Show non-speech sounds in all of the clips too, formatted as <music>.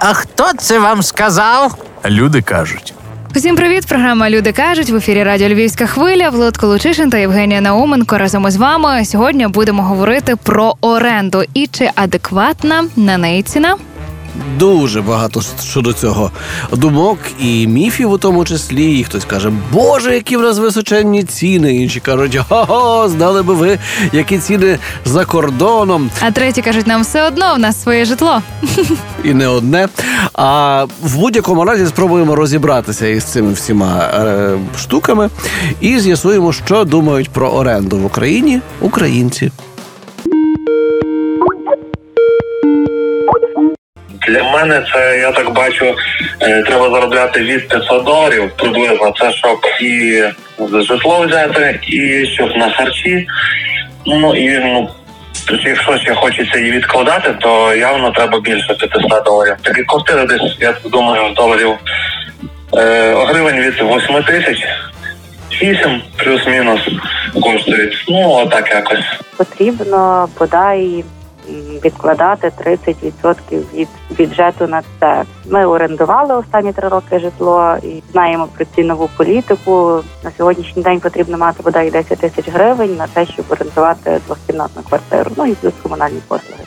А хто це вам сказав? Люди кажуть. Усім привіт! Програма Люди кажуть в ефірі Радіо Львівська хвиля. Влад Колучишин та Євгенія Науменко разом із вами. Сьогодні будемо говорити про оренду і чи адекватна на неї ціна. Дуже багато щодо цього думок і міфів, у тому числі. І хтось каже, Боже, які в нас височенні ціни. Інші кажуть, ого, знали би ви, які ціни за кордоном. А треті кажуть, нам все одно в нас своє житло. <laughs> І не одне. А в будь-якому разі спробуємо розібратися із цими всіма е, штуками і з'ясуємо, що думають про оренду в Україні українці. Для мене це я так бачу, е, треба заробляти від 500 доларів приблизно. Це щоб і житло взяти, і щоб на харчі. Ну і ну. Якщо ще хочеться її відкладати, то явно треба більше 500 доларів. Такі квартири десь, я думаю, доларів е, гривень від 8 тисяч, 8 плюс-мінус коштують. Ну, отак якось. потрібно бодай відкладати 30% від бюджету на це. Ми орендували останні три роки житло і знаємо про цінову політику. На сьогоднішній день потрібно мати бодай 10 тисяч гривень на те, щоб орендувати двохкімнатну квартиру. Ну і плюс комунальні послуги.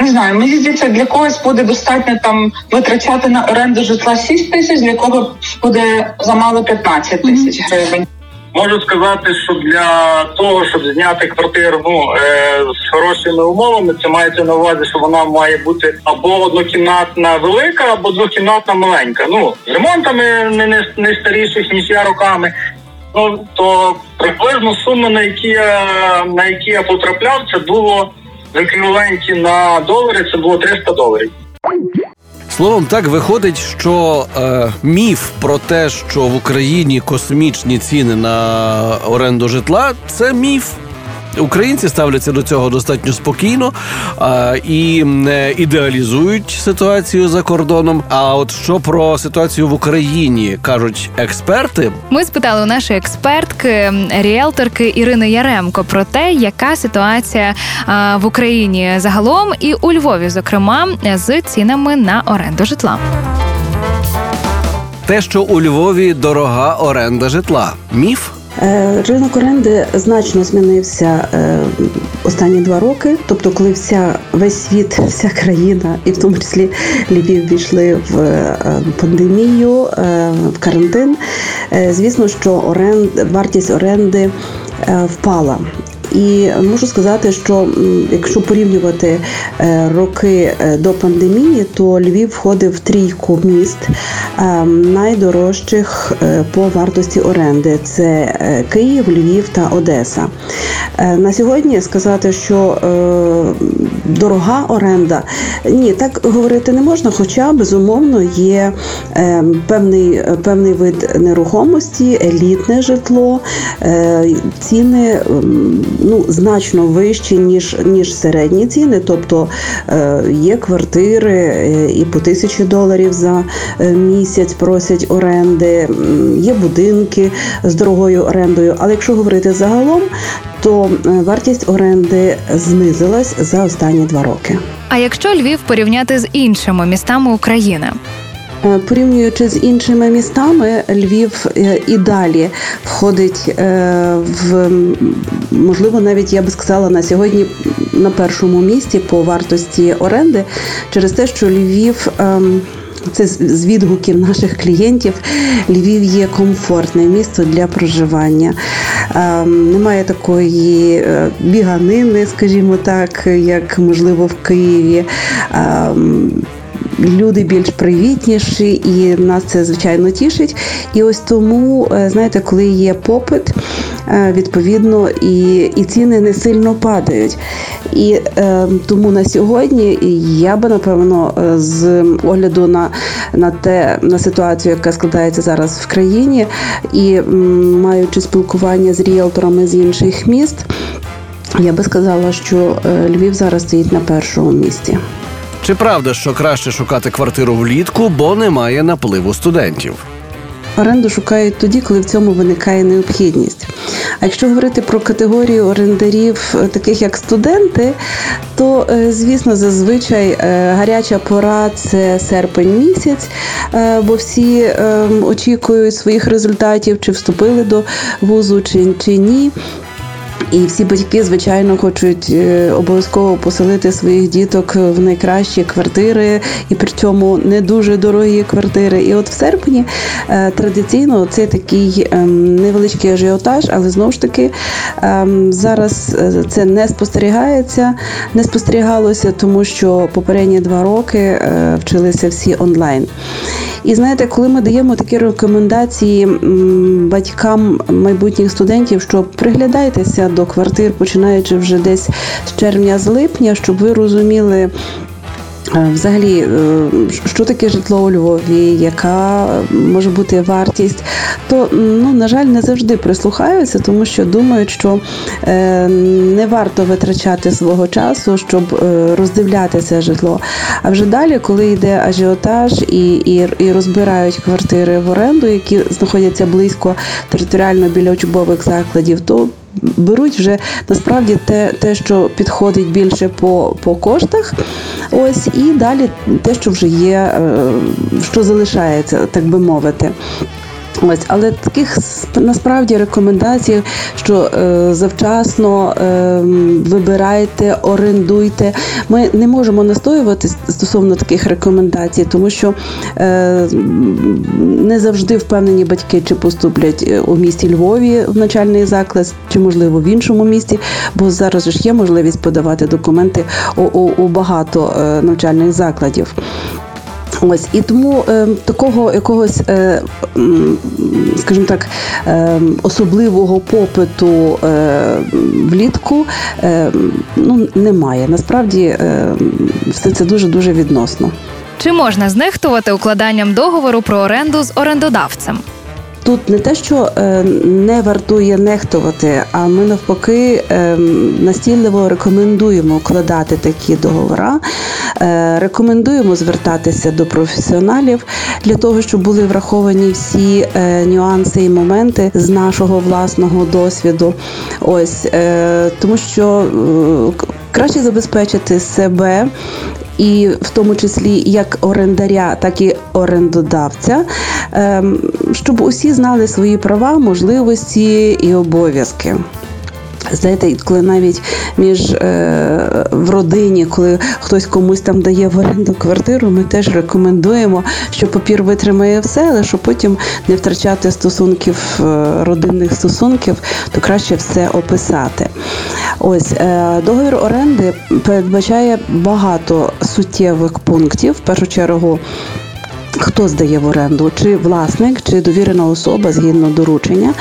Не знаю, мені здається, для когось буде достатньо там витрачати на оренду житла 6 тисяч, для кого буде замало 15 тисяч гривень. Можу сказати, що для того, щоб зняти квартиру ну, е, з хорошими умовами, це мається на увазі, що вона має бути або однокімнатна велика, або двокімнатна маленька. Ну, з ремонтами не, не, не старіших, ніж я роками. Ну то приблизно сума, на які я на які я потрапляв, це було в еквіваленті на долари, це було 300 доларів. Словом, так виходить, що е, міф про те, що в Україні космічні ціни на оренду житла, це міф. Українці ставляться до цього достатньо спокійно е, і не ідеалізують ситуацію за кордоном. А от що про ситуацію в Україні кажуть експерти, Ми спитали у нашої експертки, ріелторки Ірини Яремко про те, яка ситуація а, в Україні загалом і у Львові, зокрема, з цінами на оренду житла. те, що у Львові дорога оренда житла, міф. Е, Ринок оренди значно змінився е, останні два роки. Тобто, коли вся весь світ, вся країна, і в тому числі Львів війшли в е, пандемію, в карантин. Звісно, що оренд, вартість оренди впала. І можу сказати, що якщо порівнювати е, роки е, до пандемії, то Львів входив в трійку міст е, найдорожчих по вартості оренди. Це Київ, Львів та Одеса. На сьогодні сказати, що дорога оренда, ні, так говорити не можна, хоча безумовно є певний, певний вид нерухомості, елітне житло, ціни ну, значно вищі, ніж, ніж середні ціни. Тобто е, є квартири е, і по тисячі доларів за е, місяць просять оренди, є будинки з дорогою орендою. Але якщо говорити загалом, то вартість оренди знизилась за останні два роки. А якщо Львів порівняти з іншими містами України, Порівнюючи з іншими містами, Львів е, і далі входить е, в можливо, навіть я би сказала на сьогодні на першому місці по вартості оренди через те, що Львів. ем, Це з відгуків наших клієнтів. Львів є комфортне місто для проживання. Ем, Немає такої е, біганини, скажімо так, як можливо в Києві. Люди більш привітніші, і нас це звичайно тішить. І ось тому, е, знаєте, коли є попит, е, відповідно, і, і ціни не сильно падають. І е, тому на сьогодні я би напевно з огляду на, на те на ситуацію, яка складається зараз в країні, і маючи спілкування з ріелторами з інших міст. Я би сказала, що Львів зараз стоїть на першому місці. Чи правда, що краще шукати квартиру влітку, бо немає напливу студентів? Оренду шукають тоді, коли в цьому виникає необхідність. А якщо говорити про категорію орендарів, е, таких як студенти, то е, звісно зазвичай е, гаряча пора це серпень місяць, бо всі е, очікують своїх результатів, чи вступили до вузу, чи, чи ні. І всі батьки, звичайно, хочуть е, обов'язково поселити своїх діток в найкращі квартири, і при цьому не дуже дорогі квартири. І от в серпні е, традиційно це такий ем, невеличкий ажіотаж, але знову ж таки ем, зараз е, це не спостерігається, не спостерігалося, тому що попередні два роки вчилися всі онлайн. І знаєте, коли ми даємо такі рекомендації батькам майбутніх студентів, що приглядайтеся до квартир, починаючи вже десь з червня, з липня, щоб ви розуміли. е, Взагалі, е, що таке житло у Львові, яка може бути вартість, то ну на жаль, не завжди прислухаються, тому що думають, що е, не варто витрачати свого часу, щоб е, роздивлятися житло. А вже далі, коли йде ажіотаж і, і, і розбирають квартири в оренду, які знаходяться близько територіально біля учбових закладів, то беруть вже насправді те, те, що підходить більше по, по коштах. Ось і далі те, що вже є, е, що залишається, так би мовити. Ось, але таких насправді рекомендацій, що е, завчасно е, вибирайте, орендуйте. Ми не можемо настоювати стосовно таких рекомендацій, тому що е, не завжди впевнені батьки, чи поступлять е, у місті Львові в начальний заклад, чи можливо в іншому місті, бо зараз ж є можливість подавати документи у, у, у багато е, навчальних закладів. Ось і тому е, такого якогось, е, скажімо так, е, особливого попиту е, влітку е, ну, немає. Насправді е, все це дуже дуже відносно. Чи можна знехтувати укладанням договору про оренду з орендодавцем? Тут не те, що е, не вартує нехтувати, а ми навпаки е, настійливо рекомендуємо укладати такі договори. Е, рекомендуємо звертатися до професіоналів для того, щоб були враховані всі нюанси і моменти з нашого власного досвіду. Ось тому, що краще забезпечити себе і в тому числі як орендаря, так і орендодавця, ем, щоб усі знали свої права, можливості і обов'язки. Знаєте, коли навіть між е, в родині, коли хтось комусь там дає в оренду квартиру, ми теж рекомендуємо, що папір витримає все, але щоб потім не втрачати стосунків, е, родинних стосунків, то краще все описати. Ось е, договір оренди передбачає багато суттєвих пунктів. В першу чергу хто здає в оренду, чи власник, чи довірена особа згідно доручення,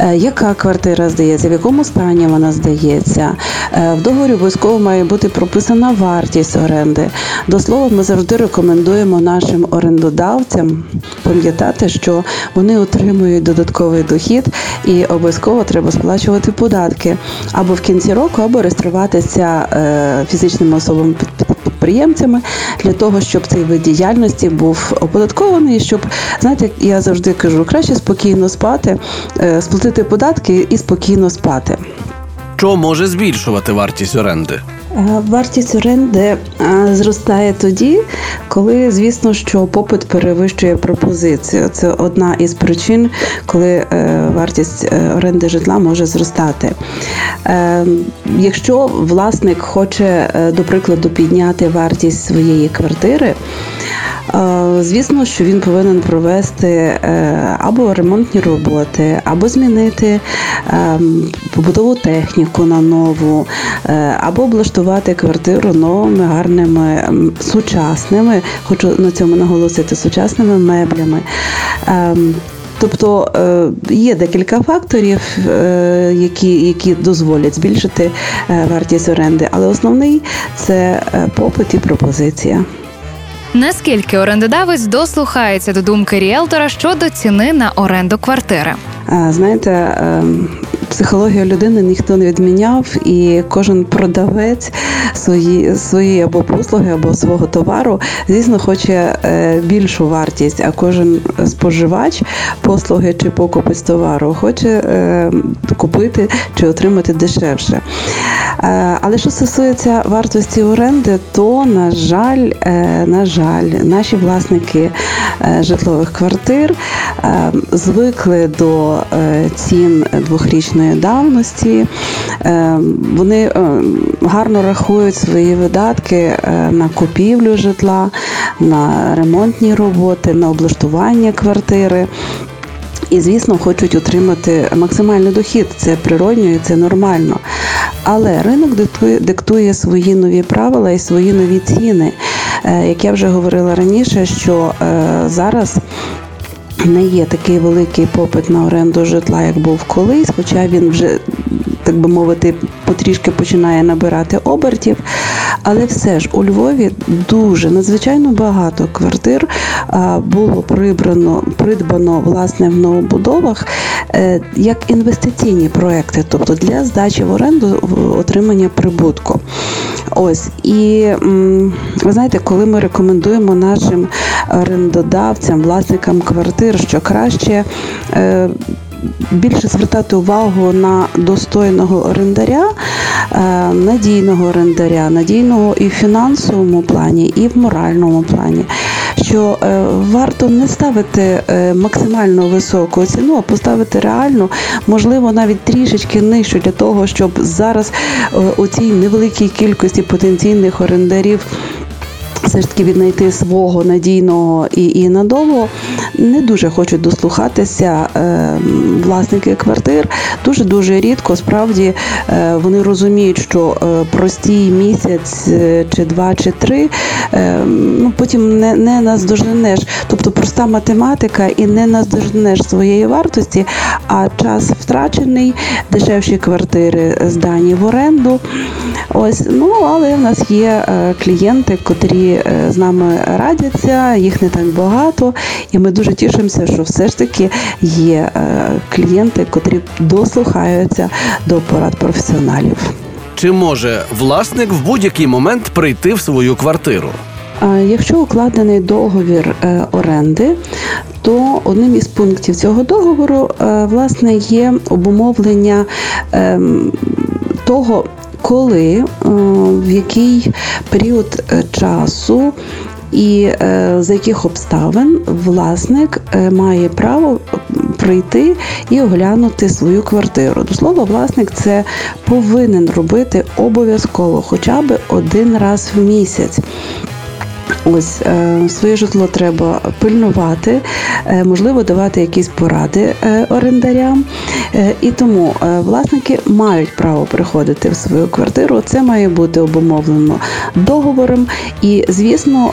Е, яка квартира здається, в якому стані вона здається. Е, В договорі обов'язково має бути прописана вартість оренди. До слова, ми завжди рекомендуємо нашим орендодавцям пам'ятати, що вони отримують додатковий дохід і обов'язково треба сплачувати податки або в кінці року, або реєструватися е, фізичними особами під підприємцями для того, щоб цей вид діяльності був оподаткований, щоб знаєте, як я завжди кажу, краще спокійно спати, е, сплатити податки і спокійно спати. Що може збільшувати вартість оренди? Вартість оренди зростає тоді, коли звісно, що попит перевищує пропозицію. Це одна із причин, коли е, вартість е, оренди житла може зростати. Е, Якщо власник хоче, до прикладу, підняти вартість своєї квартири. Е, Звісно, що він повинен провести е, або ремонтні роботи, або змінити ем, побутову техніку на нову, е, або облаштувати квартиру новими, гарними, сучасними, хочу на цьому наголосити, сучасними меблями. Ем, Тобто є декілька факторів, які, які дозволять збільшити вартість оренди, але основний це попит і пропозиція. Наскільки орендодавець дослухається до думки ріелтора щодо ціни на оренду квартири? А, Знаєте, ем, психологію людини ніхто не відміняв, і кожен продавець свої, свої або послуги, або свого товару, звісно, хоче е, більшу вартість, а кожен споживач послуги чи покупець товару хоче е, купити чи отримати дешевше. Е, але що стосується вартості оренди, то на жаль, е, на жаль, наші власники е, житлових квартир звикли до цін двохрічної давності. Вони гарно рахують свої видатки на купівлю житла, на ремонтні роботи, на облаштування квартири. І, звісно, хочуть отримати максимальний дохід. Це природньо і це нормально. Але ринок диктує, свої нові правила і свої нові ціни. Е, як я вже говорила раніше, що е, зараз. Не є такий великий попит на оренду житла, як був колись, хоча він вже, так би мовити, потрішки починає набирати обертів. Але все ж у Львові дуже надзвичайно багато квартир було прибрано, придбано власне в новобудовах е, як інвестиційні проекти, тобто для здачі в оренду отримання прибутку. Ось і ви знаєте, коли ми рекомендуємо нашим орендодавцям, власникам квартир, що краще. Е, більше звертати увагу на достойного орендаря, е, надійного орендаря, надійного і в фінансовому плані, і в моральному плані. Що е, варто не ставити е, максимально високу ціну, а поставити реальну, можливо, навіть трішечки нижчу для того, щоб зараз у цій невеликій кількості потенційних орендарів все ж таки віднайти свого надійного і і надовго не дуже хочуть дослухатися е, власники квартир. Дуже дуже рідко справді е, вони розуміють, що е, простій місяць е, чи два чи три е, ну потім не не наздоженеш. Тобто проста математика і не наздоженеш своєї вартості, а час втрачений, дешевші квартири здані в оренду. Ось ну але в нас є е, клієнти, котрі Е, з нами радяться, їх не так багато, і ми дуже тішимося, що все ж таки є е, клієнти, котрі дослухаються до порад професіоналів. Чи може власник в будь-який момент прийти в свою квартиру? Якщо укладений договір е, оренди, то одним із пунктів цього договору власне є обумовлення ем, того, коли, е, в який період е, часу. І е, за яких обставин власник має право прийти і оглянути свою квартиру. До слова, власник це повинен робити обов'язково, хоча б один раз в місяць. Ось е, своє житло треба пильнувати, е, можливо, давати якісь поради е, орендарям. І тому власники мають право приходити в свою квартиру. Це має бути обумовлено договором. І, звісно,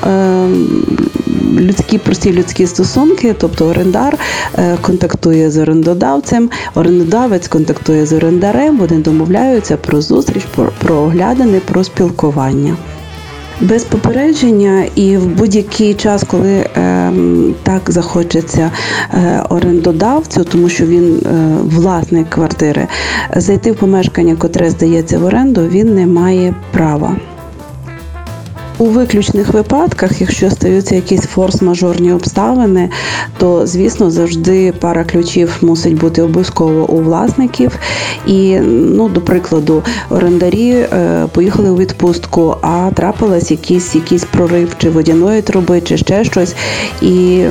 людські прості людські стосунки, тобто орендар контактує з орендодавцем, орендодавець контактує з орендарем, вони домовляються про зустріч, про оглядини, про спілкування. Без попередження і в будь-який час, коли е, так захочеться е, орендодавцю, тому що він е, власник квартири, зайти в помешкання, котре здається в оренду, він не має права. У виключних випадках, якщо стаються якісь форс-мажорні обставини, то звісно завжди пара ключів мусить бути обов'язково у власників. І, ну, до прикладу, орендарі е, поїхали у відпустку, а трапилась якийсь якийсь прорив чи водяної труби, чи ще щось. І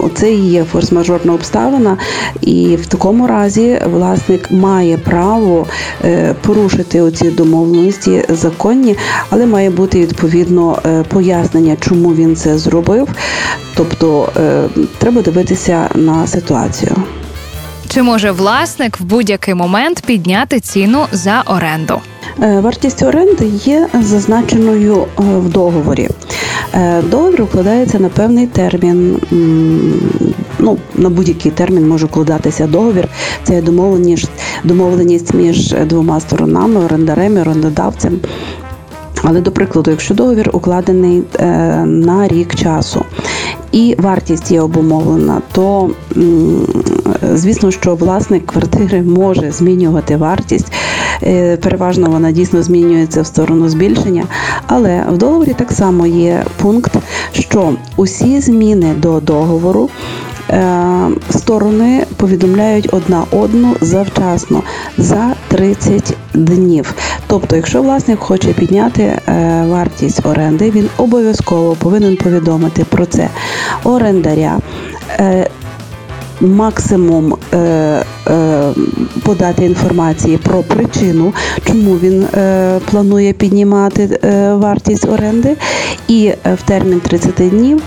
оце і є форс-мажорна обставина. І в такому разі власник має право е, порушити оці домовленості законні, але має бути відповідно відповідно е, пояснення, чому він це зробив. Тобто е, треба дивитися на ситуацію. Чи може власник в будь-який момент підняти ціну за оренду? Е, вартість оренди є зазначеною в договорі. Договір укладається на певний термін. Ну, на будь-який термін може укладатися договір. Це домовленість домовленість між двома сторонами, орендарем і орендодавцем. Але до прикладу, якщо договір укладений е, на рік часу і вартість є обумовлена, то звісно, що власник квартири може змінювати вартість. Е, переважно вона дійсно змінюється в сторону збільшення, але в договорі так само є пункт, що усі зміни до договору е, сторони повідомляють одна одну завчасно за 30 днів. Тобто, якщо власник хоче підняти е, вартість оренди, він обов'язково повинен повідомити про це орендаря. Е, Максимум е, е, подати інформації про причину, чому він е, планує піднімати е, вартість оренди, і е, в термін 30 днів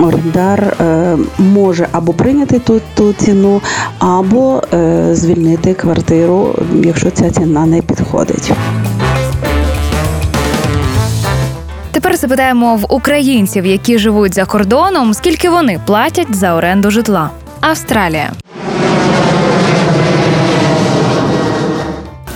орендар е, може або прийняти ту, ту ціну, або е, звільнити квартиру, якщо ця ціна не підходить. Тепер запитаємо в українців, які живуть за кордоном, скільки вони платять за оренду житла. Австралія.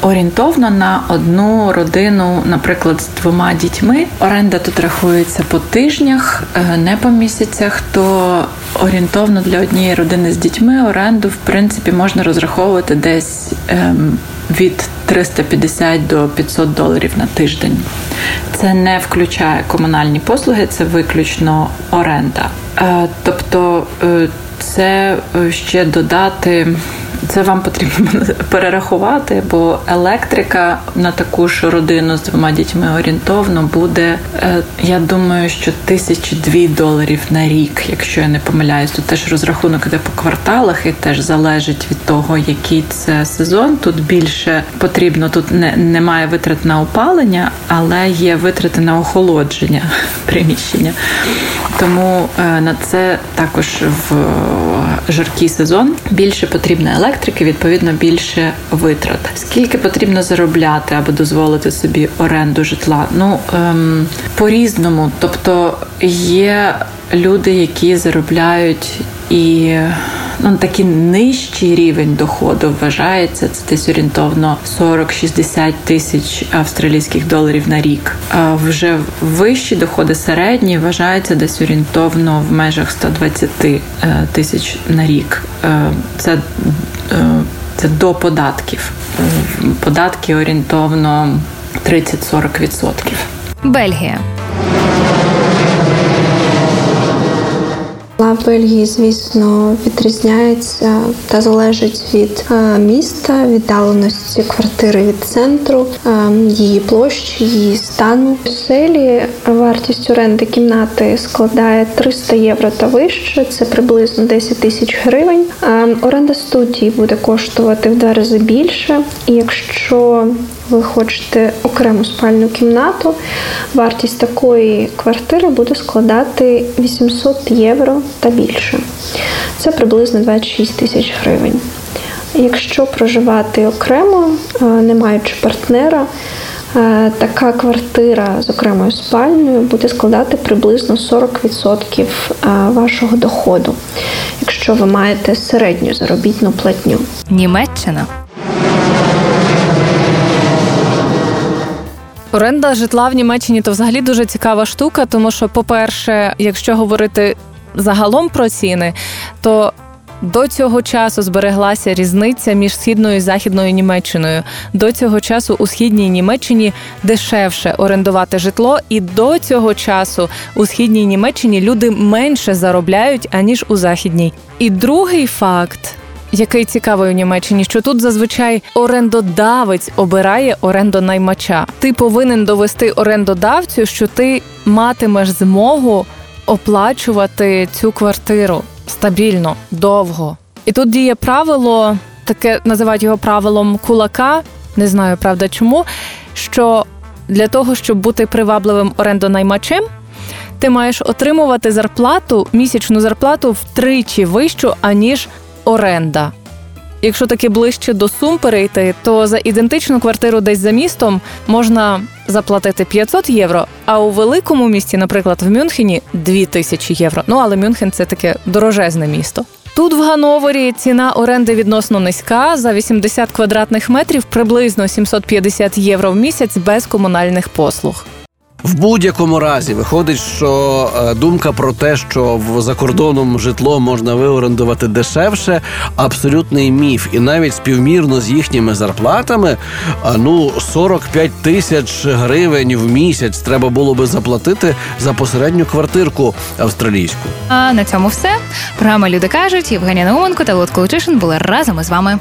Орієнтовно на одну родину, наприклад, з двома дітьми. Оренда тут рахується по тижнях, е, не по місяцях. То орієнтовно для однієї родини з дітьми оренду в принципі можна розраховувати десь ем, від 350 до 500 доларів на тиждень. Це не включає комунальні послуги, це виключно оренда. Е, Тобто е, це ще додати. Це вам потрібно перерахувати, бо електрика на таку ж родину з двома дітьми орієнтовно буде. е, Я думаю, що тисячі дві доларів на рік, якщо я не помиляюсь. Тут теж розрахунок іде по кварталах і теж залежить від того, який це сезон. Тут більше потрібно, тут не, немає витрат на опалення, але є витрати на охолодження <laughs> приміщення. Тому е, на це також в е, жаркий сезон більше потрібно електрики, відповідно більше витрат. Скільки потрібно заробляти або дозволити собі оренду житла? Ну ем, по-різному. Тобто є люди, які заробляють і ну, такий нижчий рівень доходу вважається. Це десь орієнтовно 40-60 тисяч австралійських доларів на рік. А вже вищі доходи середні вважаються десь орієнтовно в межах 120 е, тисяч на рік. Е, Це, е, це до податків. Податки орієнтовно 30-40%. Бельгія. В Бельгії, звісно, відрізняється та залежить від е, міста, віддаленості квартири від центру, е, її площі, її стану. У селі вартість оренди кімнати складає 300 євро та вище, це приблизно 10 тисяч гривень. Е, Оренда студії буде коштувати в два рази більше. І якщо ви хочете окрему спальну кімнату, вартість такої квартири буде складати 800 євро та більше. Це приблизно 26 тисяч гривень. Якщо проживати окремо, е, не маючи партнера, е, така квартира з окремою спальнею буде складати приблизно 40% е, вашого доходу, якщо ви маєте середню заробітну платню. Німеччина. Оренда житла в Німеччині то взагалі дуже цікава штука, тому що, по-перше, якщо говорити загалом про ціни, то до цього часу збереглася різниця між східною і західною Німеччиною. До цього часу у східній Німеччині дешевше орендувати житло, і до цього часу у східній Німеччині люди менше заробляють аніж у західній. І другий факт. Який цікавий у Німеччині, що тут зазвичай орендодавець обирає орендонаймача. Ти повинен довести орендодавцю, що ти матимеш змогу оплачувати цю квартиру стабільно, довго. І тут діє правило, таке називають його правилом кулака. Не знаю, правда, чому. Що для того, щоб бути привабливим орендонаймачем, ти маєш отримувати зарплату, місячну зарплату втричі вищу, аніж оренда. Якщо таки ближче до сум перейти, то за ідентичну квартиру десь за містом можна заплатити 500 євро, а у великому місті, наприклад, в Мюнхені 2000 євро. Ну але Мюнхен це таке дорожезне місто. Тут в Гановері ціна оренди відносно низька за 80 квадратних метрів приблизно 750 євро в місяць без комунальних послуг. В будь-якому разі виходить, що е, думка про те, що в за кордоном житло можна виорендувати дешевше, абсолютний міф, і навіть співмірно з їхніми зарплатами, ну 45 тисяч гривень в місяць треба було би заплатити за посередню квартирку австралійську. А на цьому все. Програма Люди кажуть. Євгенія Науменко та Лот Колочишин були разом із вами.